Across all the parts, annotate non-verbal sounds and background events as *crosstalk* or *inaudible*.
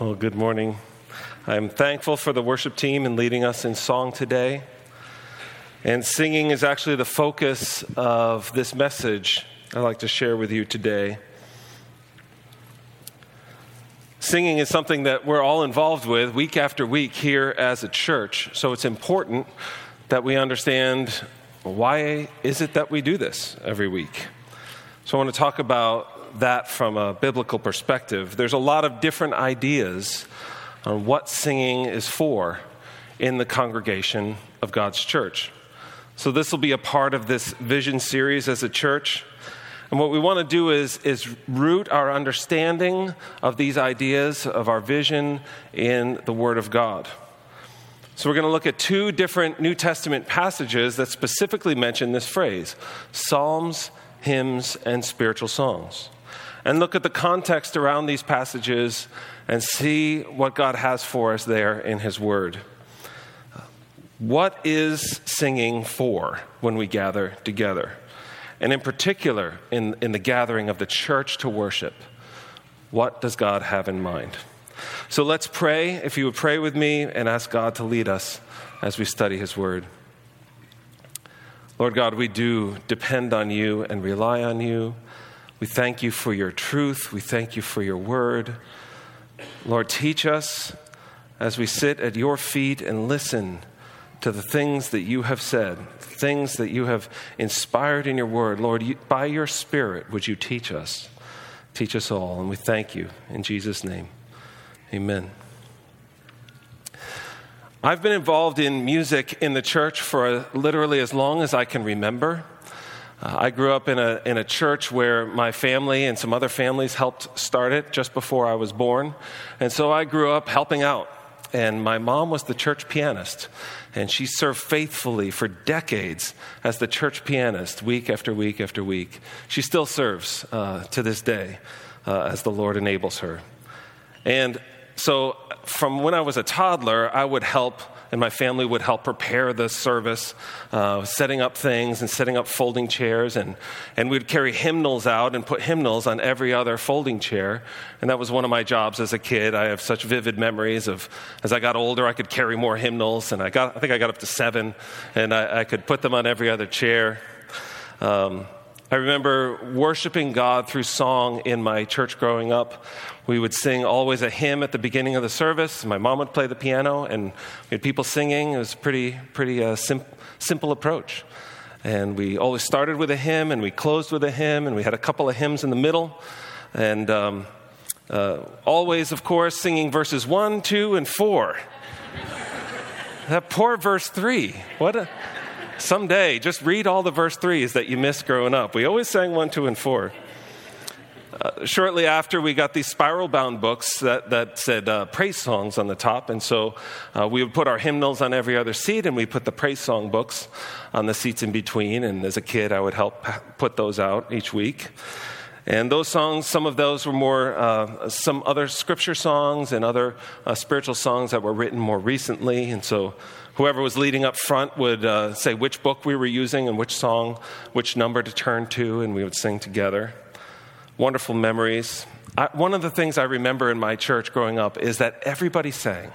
Well, good morning. I'm thankful for the worship team and leading us in song today. And singing is actually the focus of this message I'd like to share with you today. Singing is something that we're all involved with week after week here as a church. So it's important that we understand why is it that we do this every week. So I want to talk about that from a biblical perspective, there's a lot of different ideas on what singing is for in the congregation of God's church. So, this will be a part of this vision series as a church. And what we want to do is, is root our understanding of these ideas, of our vision, in the Word of God. So, we're going to look at two different New Testament passages that specifically mention this phrase Psalms, hymns, and spiritual songs and look at the context around these passages and see what God has for us there in His Word. What is singing for when we gather together? And in particular, in, in the gathering of the church to worship, what does God have in mind? So let's pray. If you would pray with me and ask God to lead us as we study His Word. Lord God, we do depend on you and rely on you. We thank you for your truth. We thank you for your word. Lord, teach us as we sit at your feet and listen to the things that you have said, things that you have inspired in your word. Lord, you, by your Spirit, would you teach us? Teach us all. And we thank you in Jesus' name. Amen. I've been involved in music in the church for literally as long as I can remember. Uh, I grew up in a, in a church where my family and some other families helped start it just before I was born. And so I grew up helping out. And my mom was the church pianist. And she served faithfully for decades as the church pianist, week after week after week. She still serves uh, to this day uh, as the Lord enables her. And so, from when I was a toddler, I would help and my family would help prepare the service, uh, setting up things and setting up folding chairs. And, and we'd carry hymnals out and put hymnals on every other folding chair. And that was one of my jobs as a kid. I have such vivid memories of as I got older, I could carry more hymnals. And I, got, I think I got up to seven, and I, I could put them on every other chair. Um, I remember worshiping God through song in my church growing up. We would sing always a hymn at the beginning of the service. My mom would play the piano, and we had people singing. It was a pretty, pretty uh, sim- simple approach. And we always started with a hymn, and we closed with a hymn, and we had a couple of hymns in the middle. And um, uh, always, of course, singing verses one, two, and four. *laughs* that poor verse three. What a someday, just read all the verse threes that you missed growing up. We always sang one, two, and four. Uh, shortly after, we got these spiral bound books that, that said uh, praise songs on the top. And so uh, we would put our hymnals on every other seat, and we put the praise song books on the seats in between. And as a kid, I would help put those out each week. And those songs, some of those were more, uh, some other scripture songs and other uh, spiritual songs that were written more recently. And so whoever was leading up front would uh, say which book we were using and which song, which number to turn to, and we would sing together. Wonderful memories. I, one of the things I remember in my church growing up is that everybody sang.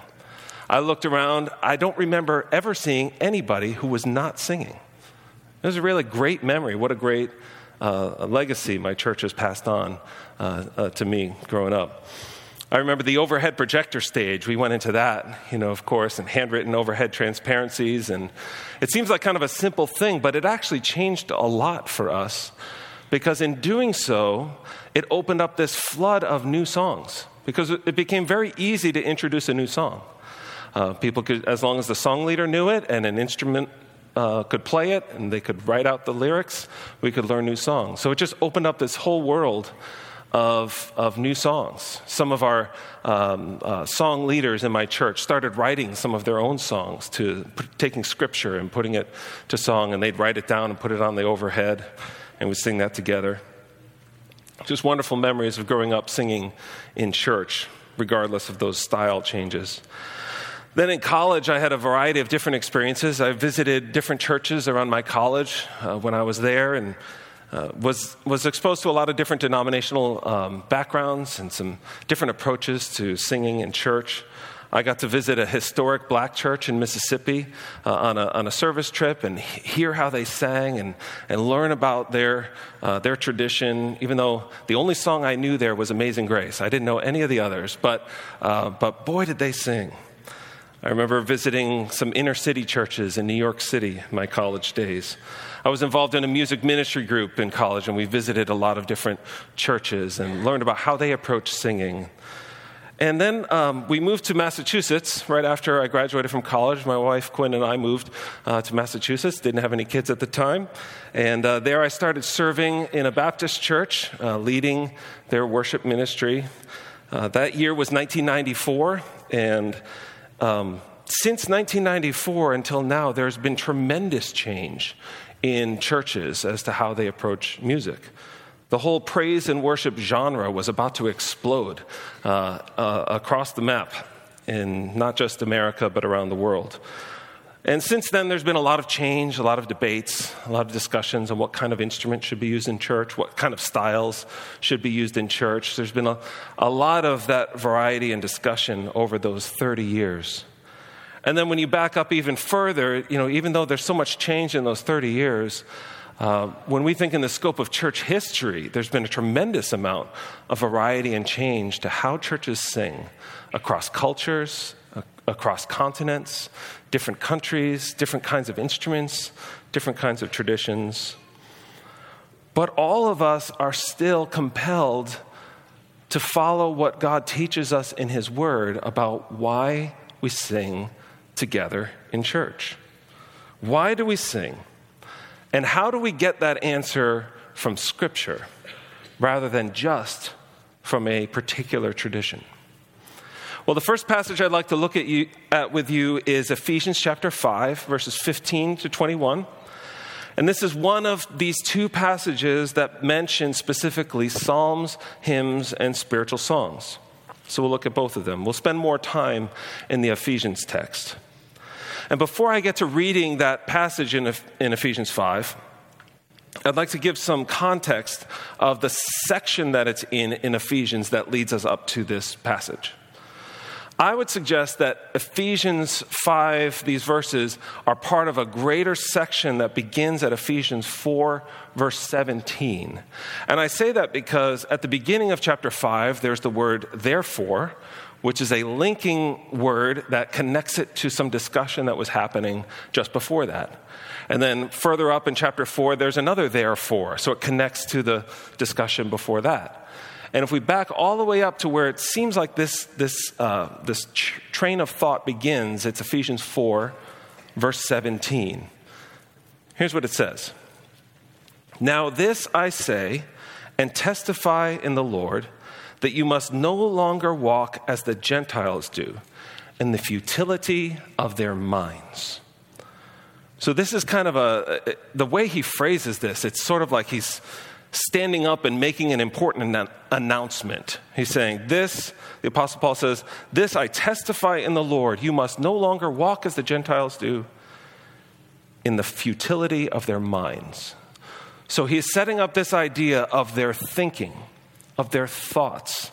I looked around, I don't remember ever seeing anybody who was not singing. It was a really great memory. What a great uh, legacy my church has passed on uh, uh, to me growing up. I remember the overhead projector stage. We went into that, you know, of course, and handwritten overhead transparencies. And it seems like kind of a simple thing, but it actually changed a lot for us because in doing so, it opened up this flood of new songs because it became very easy to introduce a new song. Uh, people could, as long as the song leader knew it and an instrument uh, could play it and they could write out the lyrics, we could learn new songs. So it just opened up this whole world of, of new songs. Some of our um, uh, song leaders in my church started writing some of their own songs, to taking scripture and putting it to song, and they'd write it down and put it on the overhead, and we'd sing that together. Just wonderful memories of growing up singing in church, regardless of those style changes. Then in college, I had a variety of different experiences. I visited different churches around my college uh, when I was there, and Uh, was, was exposed to a lot of different denominational um, backgrounds and some different approaches to singing in church. I got to visit a historic black church in Mississippi uh, on, a, on a service trip and hear how they sang and, and learn about their, uh, their tradition, even though the only song I knew there was Amazing Grace. I didn't know any of the others, but, uh, but boy, did they sing. I remember visiting some inner city churches in New York City my college days. I was involved in a music ministry group in college, and we visited a lot of different churches and learned about how they approach singing. And then um, we moved to Massachusetts right after I graduated from college. My wife, Quinn, and I moved uh, to Massachusetts. Didn't have any kids at the time. And uh, there I started serving in a Baptist church, uh, leading their worship ministry. Uh, that year was 1994. And um, since 1994 until now, there's been tremendous change in churches as to how they approach music. The whole praise and worship genre was about to explode uh, uh, across the map in not just America, but around the world. And since then, there's been a lot of change, a lot of debates, a lot of discussions on what kind of instrument should be used in church, what kind of styles should be used in church. There's been a, a lot of that variety and discussion over those 30 years. And then when you back up even further, you know, even though there's so much change in those 30 years, uh, when we think in the scope of church history, there's been a tremendous amount of variety and change to how churches sing across cultures, across continents, different countries, different kinds of instruments, different kinds of traditions. But all of us are still compelled to follow what God teaches us in His Word about why we sing together in church. Why do we sing? And how do we get that answer from Scripture rather than just from a particular tradition? Well, the first passage I'd like to look at, you, at with you is Ephesians chapter 5, verses 15 to 21. And this is one of these two passages that mention specifically psalms, hymns, and spiritual songs. So we'll look at both of them. We'll spend more time in the Ephesians text. And before I get to reading that passage in, in Ephesians 5, I'd like to give some context of the section that it's in in Ephesians that leads us up to this passage. I would suggest that Ephesians 5, these verses, are part of a greater section that begins at Ephesians 4, verse 17. And I say that because at the beginning of chapter 5, there's the word therefore, which is a linking word that connects it to some discussion that was happening just before that. And then further up in chapter 4, there's another therefore, so it connects to the discussion before that. And if we back all the way up to where it seems like this, this, uh, this tr- train of thought begins, it's Ephesians 4, verse 17. Here's what it says Now, this I say and testify in the Lord that you must no longer walk as the Gentiles do, in the futility of their minds. So, this is kind of a, the way he phrases this, it's sort of like he's standing up and making an important announcement. He's saying, This, the Apostle Paul says, This I testify in the Lord. You must no longer walk as the Gentiles do in the futility of their minds. So, he's setting up this idea of their thinking of their thoughts.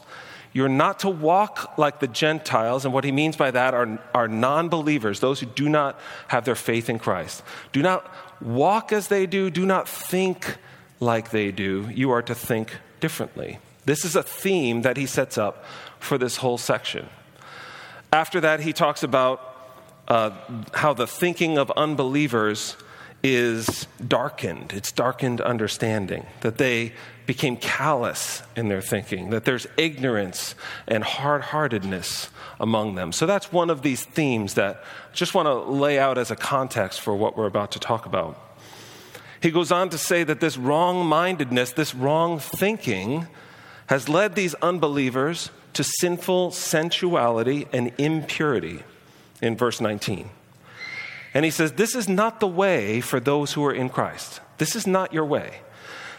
You're not to walk like the Gentiles, and what he means by that are, are non believers, those who do not have their faith in Christ. Do not walk as they do, do not think like they do. You are to think differently. This is a theme that he sets up for this whole section. After that, he talks about uh, how the thinking of unbelievers is darkened. It's darkened understanding, that they became callous in their thinking, that there's ignorance and hard heartedness among them. So that's one of these themes that I just want to lay out as a context for what we're about to talk about. He goes on to say that this wrong mindedness, this wrong thinking, has led these unbelievers to sinful sensuality and impurity in verse 19. And he says, This is not the way for those who are in Christ. This is not your way.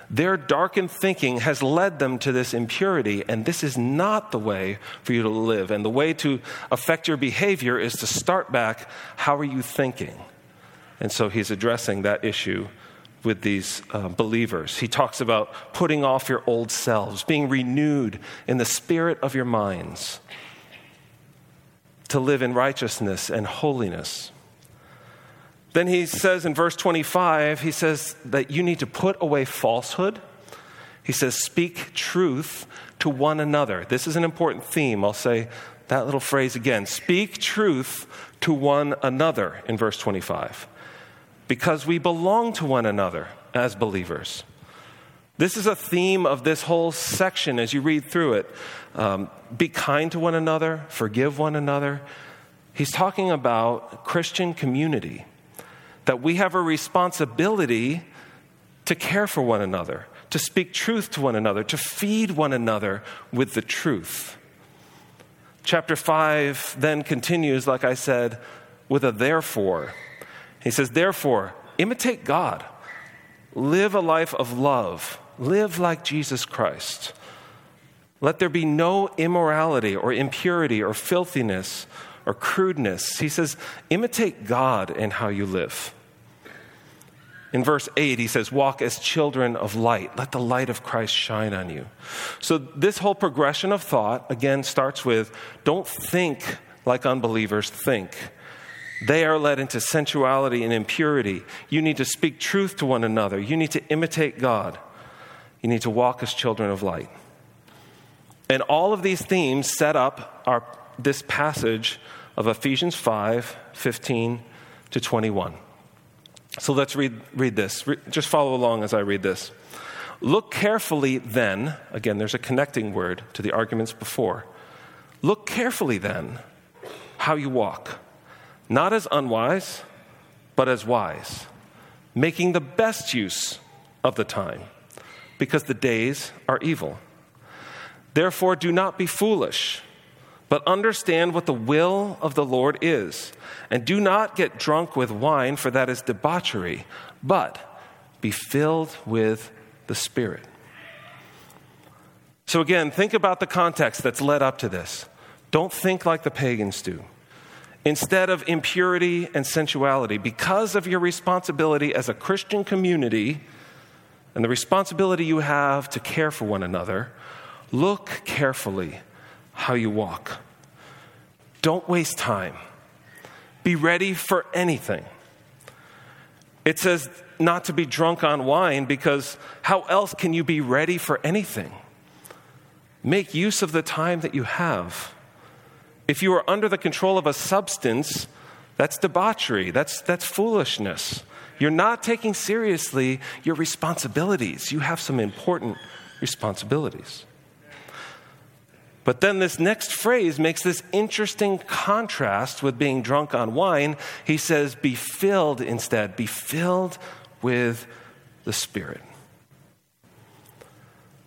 Their darkened thinking has led them to this impurity, and this is not the way for you to live. And the way to affect your behavior is to start back how are you thinking? And so he's addressing that issue with these uh, believers. He talks about putting off your old selves, being renewed in the spirit of your minds, to live in righteousness and holiness. Then he says in verse 25, he says that you need to put away falsehood. He says, speak truth to one another. This is an important theme. I'll say that little phrase again. Speak truth to one another in verse 25 because we belong to one another as believers. This is a theme of this whole section as you read through it. Um, be kind to one another, forgive one another. He's talking about Christian community, that we have a responsibility to care for one another, to speak truth to one another, to feed one another with the truth. Chapter 5 then continues, like I said, with a therefore. He says, Therefore, imitate God. Live a life of love. Live like Jesus Christ. Let there be no immorality or impurity or filthiness or crudeness. He says, imitate God in how you live. In verse 8, he says, Walk as children of light. Let the light of Christ shine on you. So, this whole progression of thought, again, starts with don't think like unbelievers think. They are led into sensuality and impurity. You need to speak truth to one another. You need to imitate God. You need to walk as children of light. And all of these themes set up our, this passage of Ephesians 5 15 to 21. So let's read, read this. Re, just follow along as I read this. Look carefully then, again, there's a connecting word to the arguments before. Look carefully then how you walk not as unwise, but as wise, making the best use of the time, because the days are evil. Therefore, do not be foolish, but understand what the will of the Lord is. And do not get drunk with wine, for that is debauchery, but be filled with the Spirit. So, again, think about the context that's led up to this. Don't think like the pagans do instead of impurity and sensuality. Because of your responsibility as a Christian community and the responsibility you have to care for one another, look carefully how you walk. Don't waste time. Be ready for anything. It says not to be drunk on wine because how else can you be ready for anything? Make use of the time that you have. If you are under the control of a substance, that's debauchery, that's, that's foolishness. You're not taking seriously your responsibilities. You have some important responsibilities. But then this next phrase makes this interesting contrast with being drunk on wine. He says, Be filled instead, be filled with the Spirit.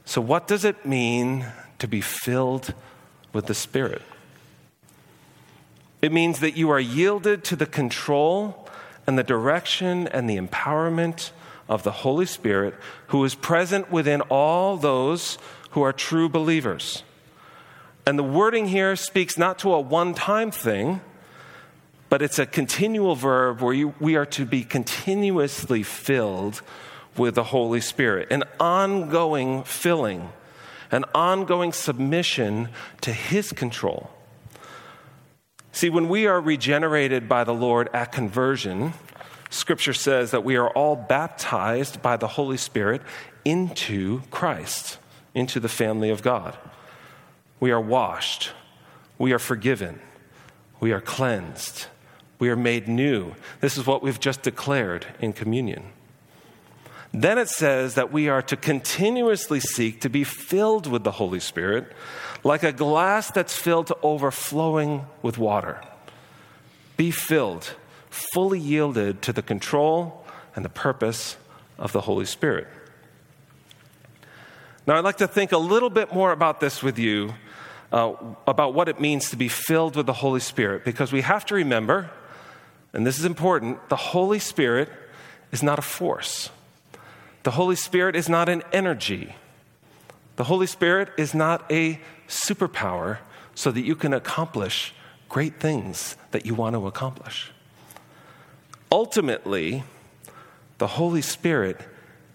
So, what does it mean to be filled with the Spirit? It means that you are yielded to the control and the direction and the empowerment of the Holy Spirit, who is present within all those who are true believers. And the wording here speaks not to a one time thing, but it's a continual verb where you, we are to be continuously filled with the Holy Spirit, an ongoing filling, an ongoing submission to His control. See, when we are regenerated by the Lord at conversion, Scripture says that we are all baptized by the Holy Spirit into Christ, into the family of God. We are washed, we are forgiven, we are cleansed, we are made new. This is what we've just declared in communion. Then it says that we are to continuously seek to be filled with the Holy Spirit like a glass that's filled to overflowing with water. Be filled, fully yielded to the control and the purpose of the Holy Spirit. Now, I'd like to think a little bit more about this with you, uh, about what it means to be filled with the Holy Spirit, because we have to remember, and this is important, the Holy Spirit is not a force. The Holy Spirit is not an energy. The Holy Spirit is not a superpower so that you can accomplish great things that you want to accomplish. Ultimately, the Holy Spirit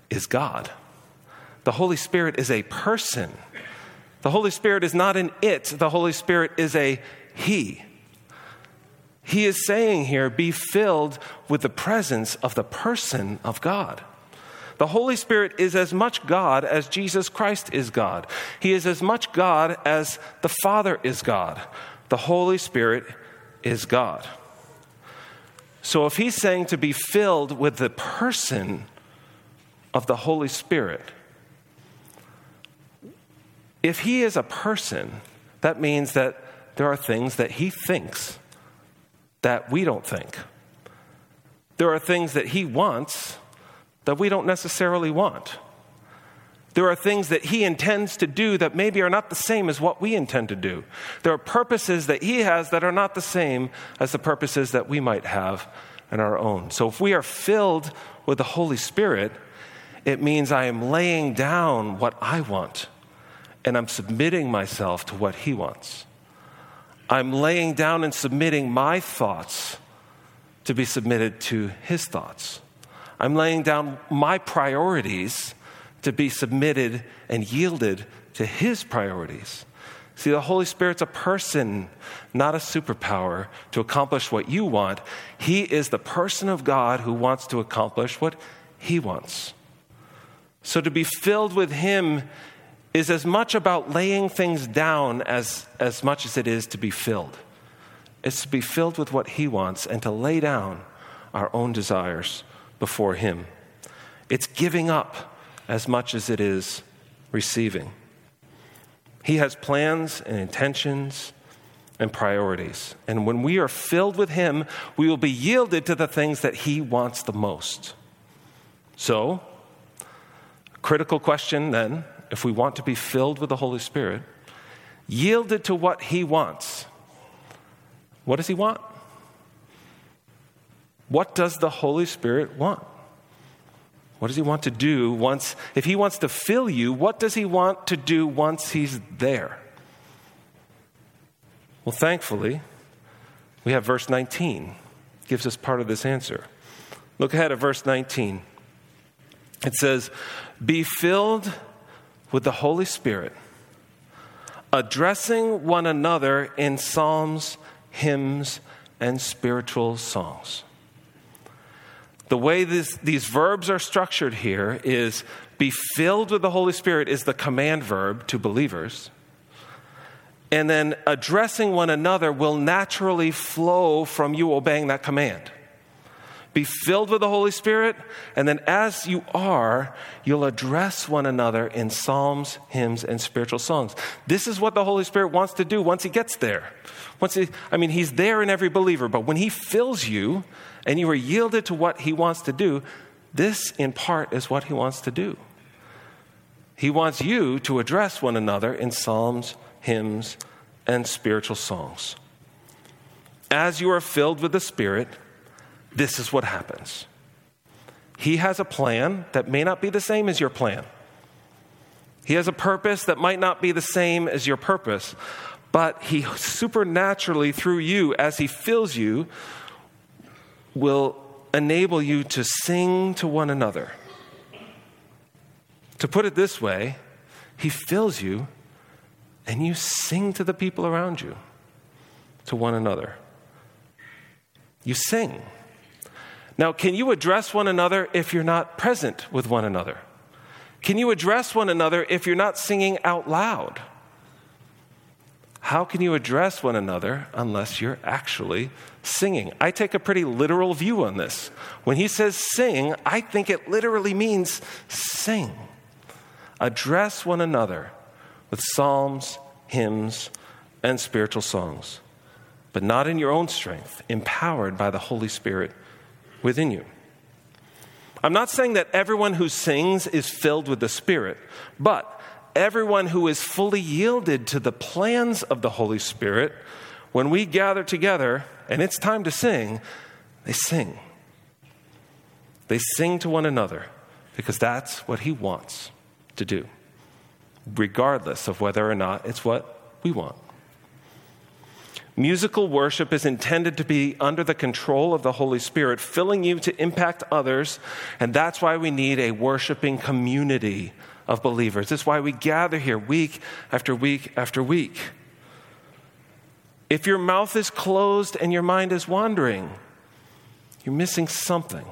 is God. The Holy Spirit is a person. The Holy Spirit is not an it, the Holy Spirit is a He. He is saying here, be filled with the presence of the person of God. The Holy Spirit is as much God as Jesus Christ is God. He is as much God as the Father is God. The Holy Spirit is God. So if he's saying to be filled with the person of the Holy Spirit, if he is a person, that means that there are things that he thinks that we don't think. There are things that he wants that we don't necessarily want. There are things that he intends to do that maybe are not the same as what we intend to do. There are purposes that he has that are not the same as the purposes that we might have in our own. So if we are filled with the Holy Spirit, it means I am laying down what I want and I'm submitting myself to what he wants. I'm laying down and submitting my thoughts to be submitted to his thoughts. I'm laying down my priorities to be submitted and yielded to his priorities. See, the Holy Spirit's a person, not a superpower to accomplish what you want. He is the person of God who wants to accomplish what he wants. So to be filled with him is as much about laying things down as, as much as it is to be filled. It's to be filled with what He wants and to lay down our own desires before Him. It's giving up as much as it is receiving. He has plans and intentions and priorities. And when we are filled with Him, we will be yielded to the things that He wants the most. So, critical question then if we want to be filled with the Holy Spirit, yielded to what He wants. What does He want? What does the Holy Spirit want? What does He want to do once, if He wants to fill you, what does He want to do once He's there? Well, thankfully, we have verse 19 gives us part of this answer. Look ahead at verse 19. It says, Be filled with the Holy Spirit, addressing one another in psalms, hymns, and spiritual songs. The way this, these verbs are structured here is be filled with the Holy Spirit is the command verb to believers. And then addressing one another will naturally flow from you obeying that command be filled with the Holy Spirit, and then as you are, you'll address one another in psalms, hymns, and spiritual songs. This is what the Holy Spirit wants to do once he gets there. Once he, I mean, he's there in every believer, but when he fills you and you are yielded to what he wants to do, this in part is what he wants to do. He wants you to address one another in psalms, hymns, and spiritual songs. As you are filled with the Spirit, this is what happens. He has a plan that may not be the same as your plan. He has a purpose that might not be the same as your purpose, but He supernaturally, through you, as He fills you, will enable you to sing to one another. To put it this way, He fills you and you sing to the people around you, to one another. You sing. Now, can you address one another if you're not present with one another? Can you address one another if you're not singing out loud? How can you address one another unless you're actually singing? I take a pretty literal view on this. When he says sing, I think it literally means sing. Address one another with psalms, hymns, and spiritual songs, but not in your own strength, empowered by the Holy Spirit within you. I'm not saying that everyone who sings is filled with the Spirit, but everyone who is fully yielded to the plans of the Holy Spirit, when we gather together and it's time to sing, they sing. They sing to one another because that's what He wants to do, regardless of whether or not it's what we want. Musical worship is intended to be under the control of the Holy Spirit, filling you to impact others, and that's why we need a worshiping community of believers. That's why we gather here week after week after week. If your mouth is closed and your mind is wandering, you're missing something.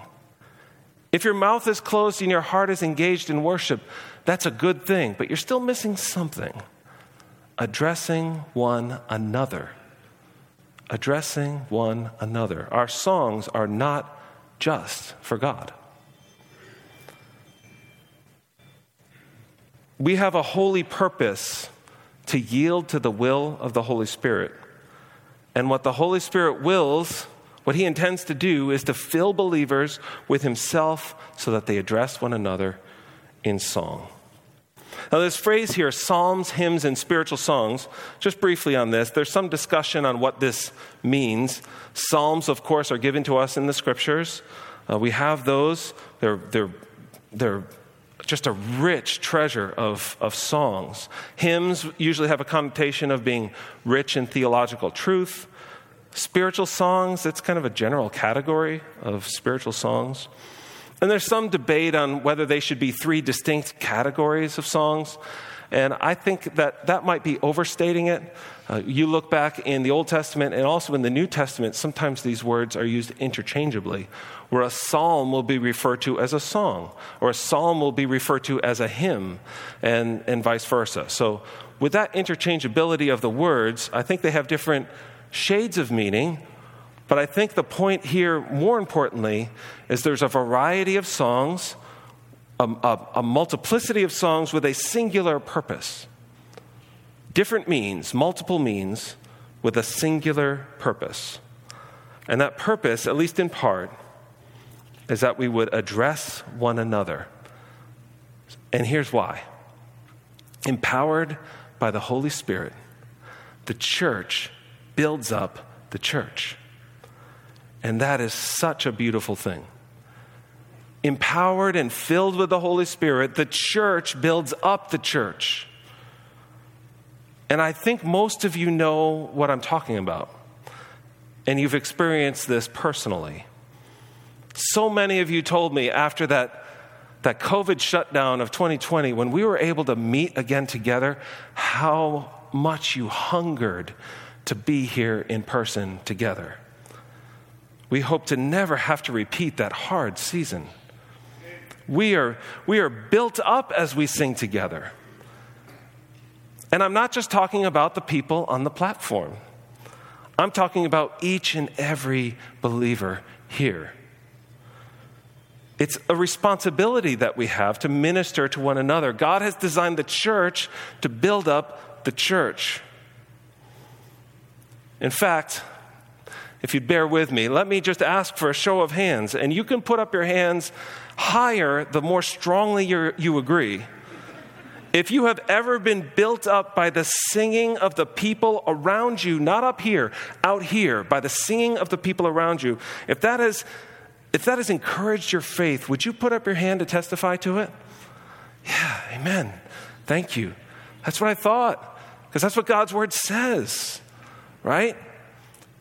If your mouth is closed and your heart is engaged in worship, that's a good thing, but you're still missing something. Addressing one another addressing one another. Our songs are not just for God. We have a holy purpose to yield to the will of the Holy Spirit. And what the Holy Spirit wills, what He intends to do, is to fill believers with Himself so that they address one another in song. Now, this phrase here, psalms, hymns, and spiritual songs, just briefly on this, there's some discussion on what this means. Psalms, of course, are given to us in the scriptures. Uh, we have those, they're, they're, they're just a rich treasure of, of songs. Hymns usually have a connotation of being rich in theological truth. Spiritual songs, it's kind of a general category of spiritual songs. And there's some debate on whether they should be three distinct categories of songs. And I think that that might be overstating it. Uh, you look back in the Old Testament and also in the New Testament, sometimes these words are used interchangeably, where a psalm will be referred to as a song, or a psalm will be referred to as a hymn, and, and vice versa. So, with that interchangeability of the words, I think they have different shades of meaning, but I think the point here, more importantly, is there's a variety of songs, a, a, a, multiplicity of songs with a singular purpose. Different means, multiple means, with a singular purpose. And that purpose, at least in part, is that we would address one another. And here's why empowered by the Holy Spirit, the church builds up the church. And that is such a beautiful thing. Empowered and filled with the Holy Spirit, the church builds up the church. And I think most of you know what I'm talking about. And you've experienced this personally. So many of you told me after that, that COVID shutdown of 2020, when we were able to meet again together, how much you hungered to be here in person together we hope to never have to repeat that hard season. We are, we are built up as we sing together. And I'm not just talking about the people on the platform, I'm talking about each and every believer here. It's a responsibility that we have to minister to one another. God has designed the church to build up the church. In fact, if you'd bear with me, let me just ask for a show of hands. And you can put up your hands higher the more strongly you agree. If you have ever been built up by the singing of the people around you, not up here, out here, by the singing of the people around you, if that, is, if that has encouraged your faith, would you put up your hand to testify to it? Yeah, amen. Thank you. That's what I thought, because that's what God's word says, right?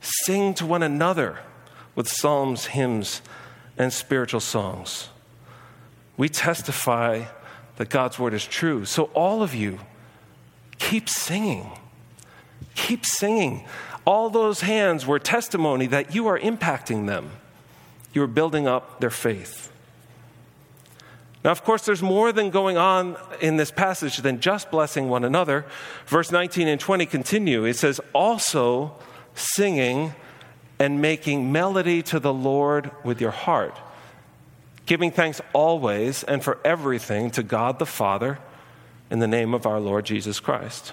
Sing to one another with psalms, hymns, and spiritual songs. We testify that God's word is true. So, all of you, keep singing. Keep singing. All those hands were testimony that you are impacting them. You are building up their faith. Now, of course, there's more than going on in this passage than just blessing one another. Verse 19 and 20 continue. It says, Also, singing and making melody to the Lord with your heart, giving thanks always and for everything to God the Father in the name of our Lord Jesus Christ.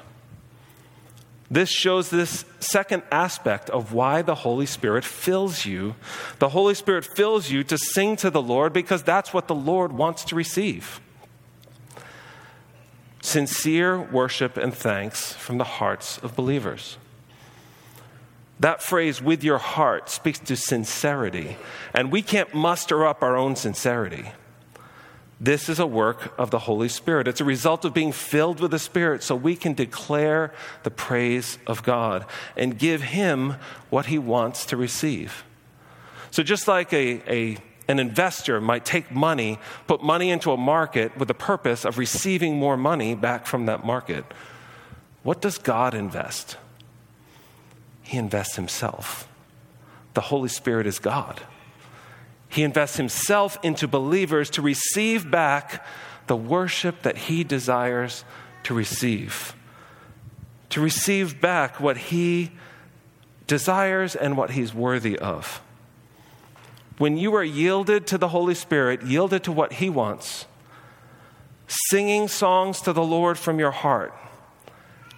This shows this second aspect of why the Holy Spirit fills you. The Holy Spirit fills you to sing to the Lord because that's what the Lord wants to receive. Sincere worship and thanks from the hearts of believers. That phrase, with your heart, speaks to sincerity. And we can't muster up our own sincerity. This is a work of the Holy Spirit. It's a result of being filled with the Spirit so we can declare the praise of God and give Him what He wants to receive. So, just like a, a, an investor might take money, put money into a market with the purpose of receiving more money back from that market, what does God invest? He invests Himself. The Holy Spirit is God. He invests himself into believers to receive back the worship that he desires to receive. To receive back what he desires and what he's worthy of. When you are yielded to the Holy Spirit, yielded to what he wants, singing songs to the Lord from your heart,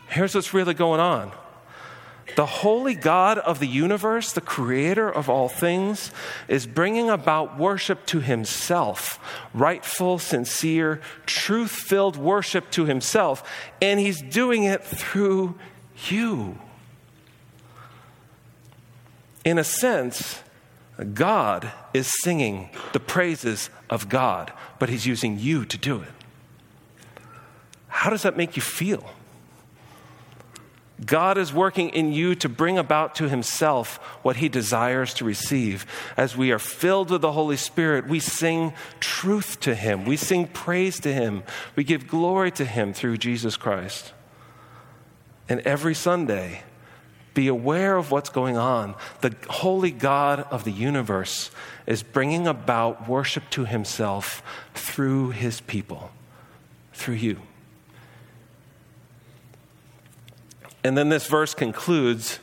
here's what's really going on the holy God of the universe, the creator of all things, is bringing about worship to himself, rightful, sincere, truth filled worship to himself, and he's doing it through you. In a sense, God is singing the praises of God, but he's using you to do it. How does that make you feel? God is working in you to bring about to Himself what He desires to receive. As we are filled with the Holy Spirit, we sing truth to Him, we sing praise to Him, we give glory to Him through Jesus Christ. And every Sunday, be aware of what's going on. The holy God of the universe is bringing about worship to Himself through His people, through you. And then this verse concludes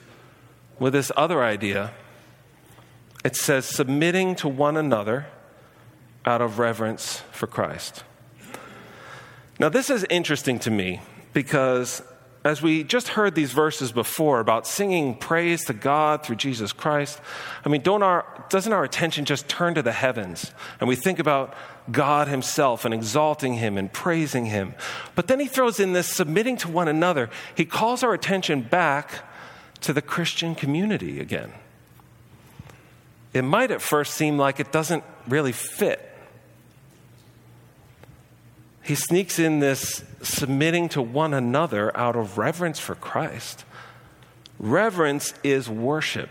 with this other idea. It says, submitting to one another out of reverence for Christ. Now, this is interesting to me because as we just heard these verses before about singing praise to God through Jesus Christ, I mean, our, doesn't our attention just turn to the heavens and we think about God Himself and exalting Him and praising Him? But then He throws in this submitting to one another. He calls our attention back to the Christian community again. It might at first seem like it doesn't really fit he sneaks in this submitting to one another out of reverence for Christ. Reverence is worship.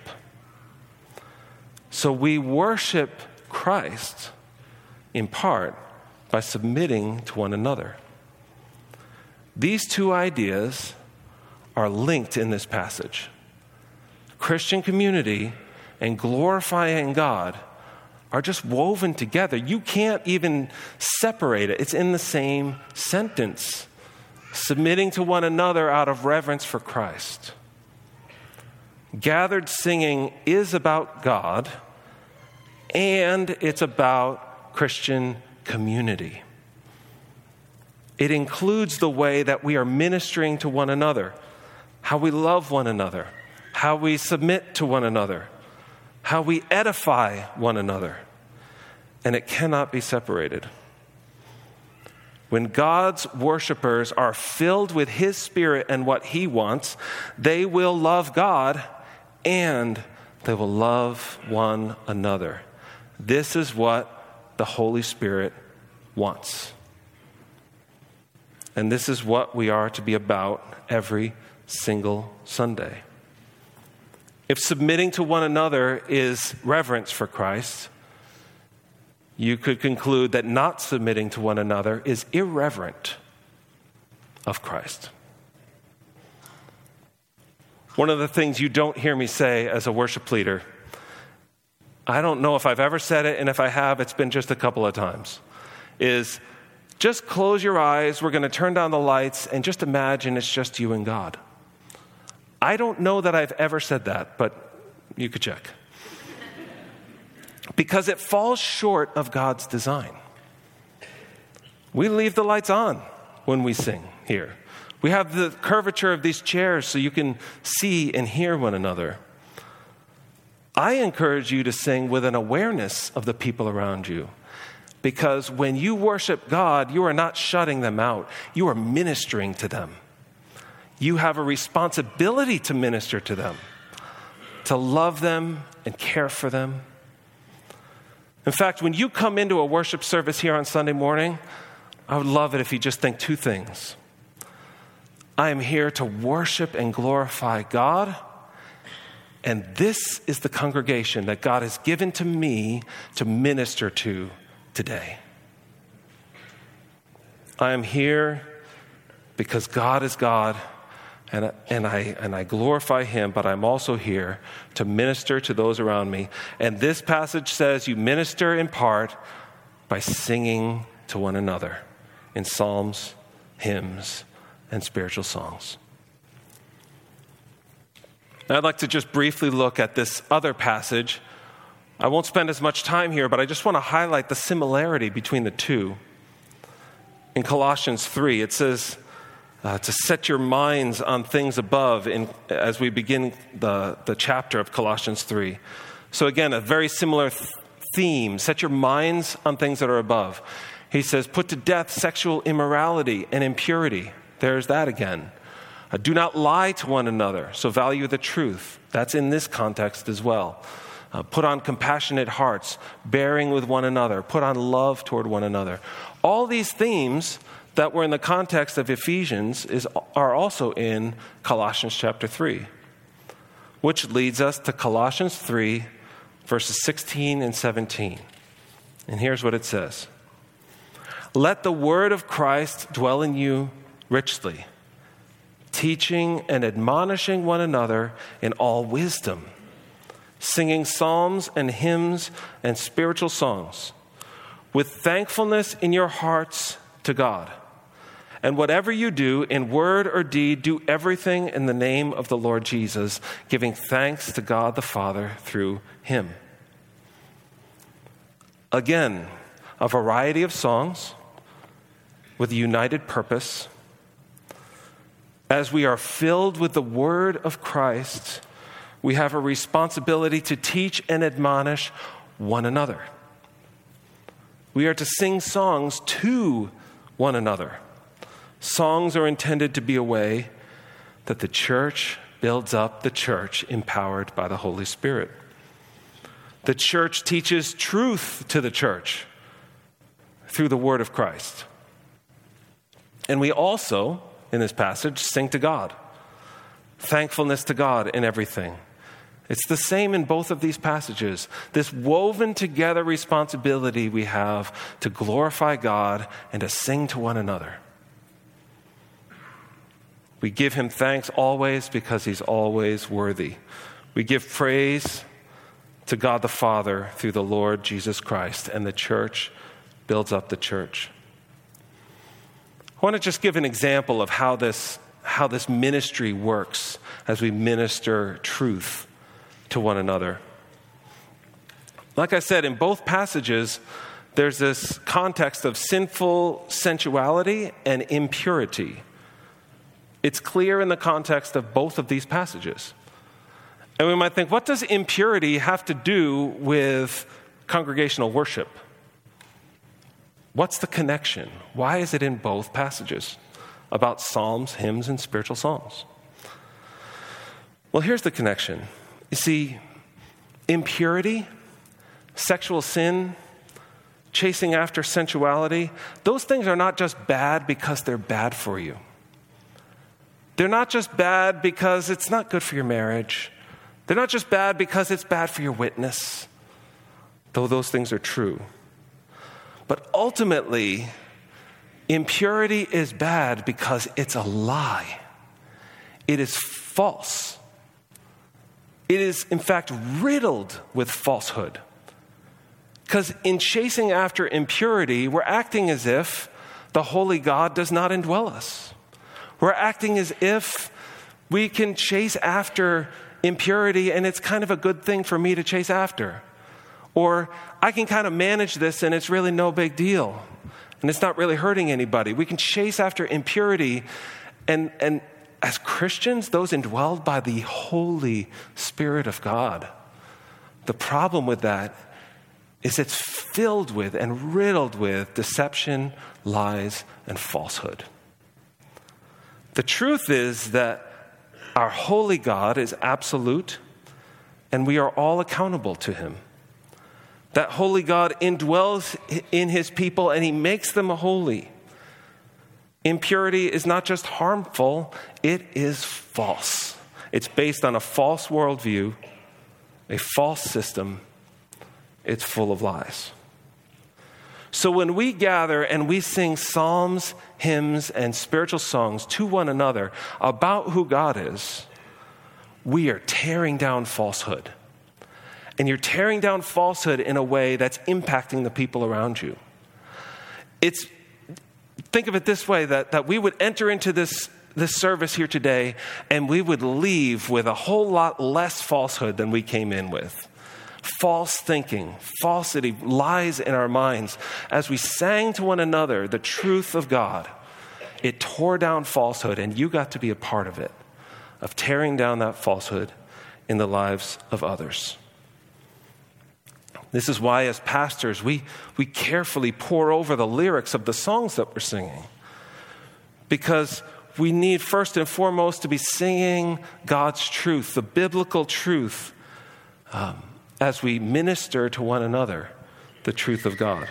So we worship Christ in part by submitting to one another. These two ideas are linked in this passage Christian community and glorifying God are just woven together. You can't even separate it, it's in the same sentence. Submitting to one another out of reverence for Christ. Gathered singing is about God and it's about Christian community. It includes the way that we are ministering to one another, how we love one another, how we submit to one another how we edify one another, and it cannot be separated. When God's worshipers are filled with His Spirit and what He wants, they will love God and they will love one another. This is what the Holy Spirit wants. And this is what we are to be about every single Sunday. If submitting to one another is reverence for Christ, you could conclude that not submitting to one another is irreverent of Christ. One of the things you don't hear me say as a worship leader, I don't know if I've ever said it, and if I have, it's been just a couple of times, is just close your eyes. We're going to turn down the lights and just imagine it's just you and God. I don't know that I've ever said that, but you could check. Because it falls short of God's design. We leave the lights on when we sing here. We have the curvature of these chairs so you can see and hear one another. I encourage you to sing with an awareness of the people around you. Because when you worship God, you are not shutting them out, you are ministering to them you have a responsibility to minister to them, to love them and care for them. In fact, when you come into a worship service here on Sunday morning, I would love it if you just think two things. I am here to worship and glorify God, and this is the congregation that God has given to me to minister to today. I am here because God is God and, and, I, and I glorify Him, but I'm also here to minister to those around me. And this passage says you minister in part by singing to one another in psalms, hymns, and spiritual songs. Now, I'd like to just briefly look at this other passage. I won't spend as much time here, but I just want to highlight the similarity between the two. In Colossians 3, it says, uh, to set your minds on things above in, as we begin the, the chapter of Colossians 3. So, again, a very similar th- theme set your minds on things that are above. He says, put to death sexual immorality and impurity. There's that again. Uh, do not lie to one another, so value the truth. That's in this context as well. Uh, put on compassionate hearts, bearing with one another, put on love toward one another. All these themes that were in the context of Ephesians is, are also in Colossians chapter 3, which leads us to Colossians 3, verses 16 and 17. And here's what it says Let the word of Christ dwell in you richly, teaching and admonishing one another in all wisdom, singing psalms and hymns and spiritual songs, with thankfulness in your hearts to God. And whatever you do, in word or deed, do everything in the name of the Lord Jesus, giving thanks to God the Father through him. Again, a variety of songs with a united purpose. As we are filled with the word of Christ, we have a responsibility to teach and admonish one another. We are to sing songs to one another. Songs are intended to be a way that the church builds up the church empowered by the Holy Spirit. The church teaches truth to the church through the word of Christ. And we also, in this passage, sing to God. Thankfulness to God in everything. It's the same in both of these passages. This woven together responsibility we have to glorify God and to sing to one another. We give him thanks always because he's always worthy. We give praise to God the Father through the Lord Jesus Christ, and the church builds up the church. I want to just give an example of how this, how this ministry works as we minister truth to one another. Like I said, in both passages, there's this context of sinful sensuality and impurity. It's clear in the context of both of these passages. And we might think, what does impurity have to do with congregational worship? What's the connection? Why is it in both passages about psalms, hymns, and spiritual songs? Well, here's the connection. You see, impurity, sexual sin, chasing after sensuality, those things are not just bad because they're bad for you. They're not just bad because it's not good for your marriage. They're not just bad because it's bad for your witness, though those things are true. But ultimately, impurity is bad because it's a lie, it is false. It is, in fact, riddled with falsehood. Because in chasing after impurity, we're acting as if the holy God does not indwell us. We're acting as if we can chase after impurity and it's kind of a good thing for me to chase after. Or I can kind of manage this and it's really no big deal. And it's not really hurting anybody. We can chase after impurity and, and as Christians, those indwelled by the Holy Spirit of God. The problem with that is it's filled with and riddled with deception, lies, and falsehood. The truth is that our holy God is absolute and we are all accountable to him. That holy God indwells in his people and he makes them holy. Impurity is not just harmful, it is false. It's based on a false worldview, a false system. It's full of lies. So when we gather and we sing psalms, hymns, and spiritual songs to one another about who God is, we are tearing down falsehood. And you're tearing down falsehood in a way that's impacting the people around you. It's, think of it this way that, that we would enter into this, this service here today and we would leave with a whole lot less falsehood than we came in with false thinking, falsity, lies in our minds. As we sang to one another the truth of God, it tore down falsehood, and you got to be a part of it, of tearing down that falsehood in the lives of others. This is why, as pastors, we, we carefully pore over the lyrics of the songs that we're singing. Because we need, first and foremost, to be singing God's truth, the biblical truth, um, as we minister to one another the truth of God.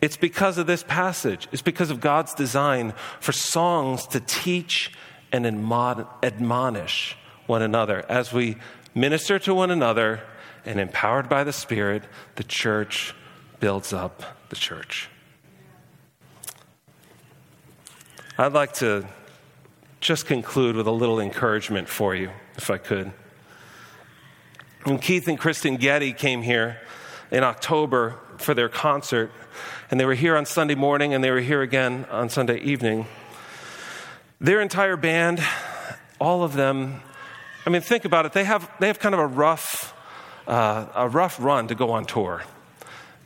It's because of this passage, it's because of God's design for songs to teach and admonish one another. As we minister to one another and empowered by the Spirit, the church builds up the church. I'd like to just conclude with a little encouragement for you, if I could. When Keith and Kristyn Getty came here in October for their concert, and they were here on Sunday morning and they were here again on Sunday evening, their entire band, all of them, I mean, think about it, they have, they have kind of a rough, uh, a rough run to go on tour.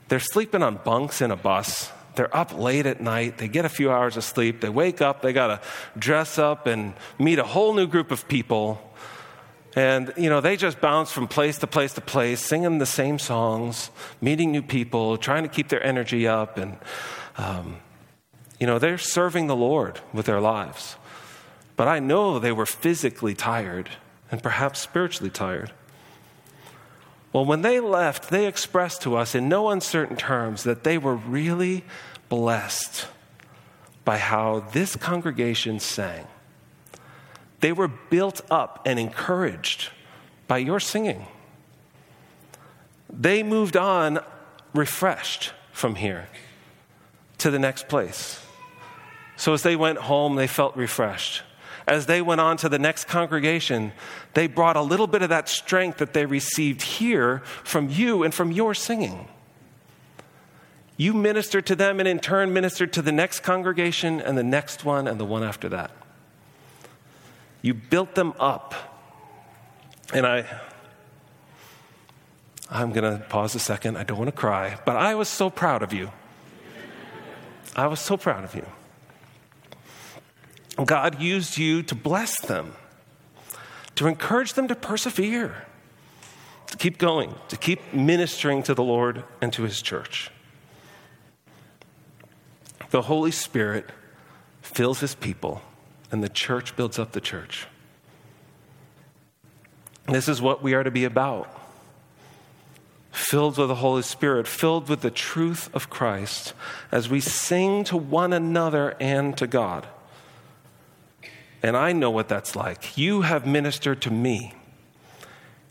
They're sleeping on bunks in a bus. They're up late at night. They get a few hours of sleep. They wake up. They got to dress up and meet a whole new group of people. And, you know, they just bounce from place to place to place, singing the same songs, meeting new people, trying to keep their energy up. And, um, you know, they're serving the Lord with their lives. But I know they were physically tired and perhaps spiritually tired. Well, when they left, they expressed to us in no uncertain terms that they were really blessed by how this congregation sang. They were built up and encouraged by your singing. They moved on refreshed from here to the next place. So as they went home, they felt refreshed. As they went on to the next congregation, they brought a little bit of that strength that they received here from you and from your singing. You ministered to them and in turn ministered to the next congregation and the next one and the one after that. You built them up. And I, I'm going to pause a second. I don't want to cry, but I was so proud of you. I was so proud of you. God used you to bless them, to encourage them to persevere, to keep going, to keep ministering to the Lord and to His church. The Holy Spirit fills His people and the church builds up the church. This is what we are to be about filled with the Holy Spirit, filled with the truth of Christ, as we sing to one another and to God. And I know what that's like. You have ministered to me.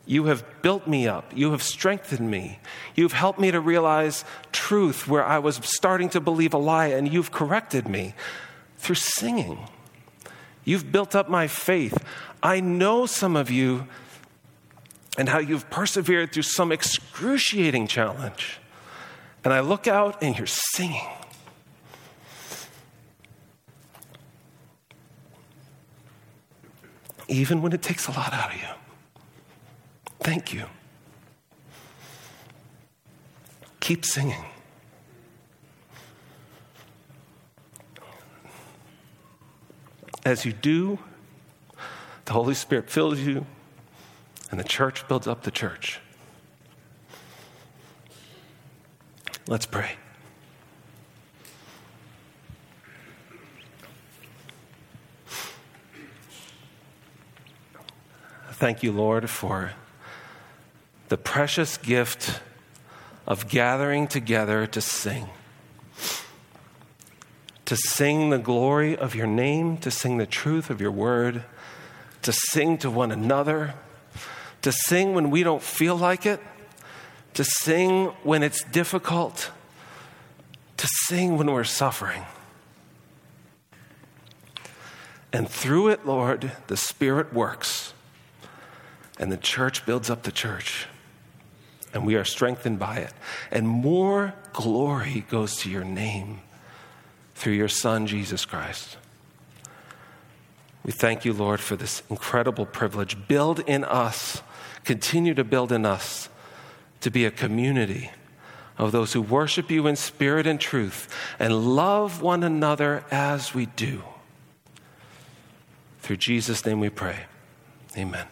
You have built me up. You have strengthened me. You've helped me to realize truth where I was starting to believe a lie, and you've corrected me through singing. You've built up my faith. I know some of you and how you've persevered through some excruciating challenge. And I look out and you're singing. Even when it takes a lot out of you. Thank you. Keep singing. As you do, the Holy Spirit fills you, and the church builds up the church. Let's pray. Thank you, Lord, for the precious gift of gathering together to sing. To sing the glory of your name, to sing the truth of your word, to sing to one another, to sing when we don't feel like it, to sing when it's difficult, to sing when we're suffering. And through it, Lord, the Spirit works, and the church builds up the church, and we are strengthened by it. And more glory goes to your name through your Son, Jesus Christ. We thank you, Lord, for this incredible privilege. Build in us, continue to build in us to be a community of those who worship you in spirit and truth and love one another as we do. Through Jesus' name we pray. Amen.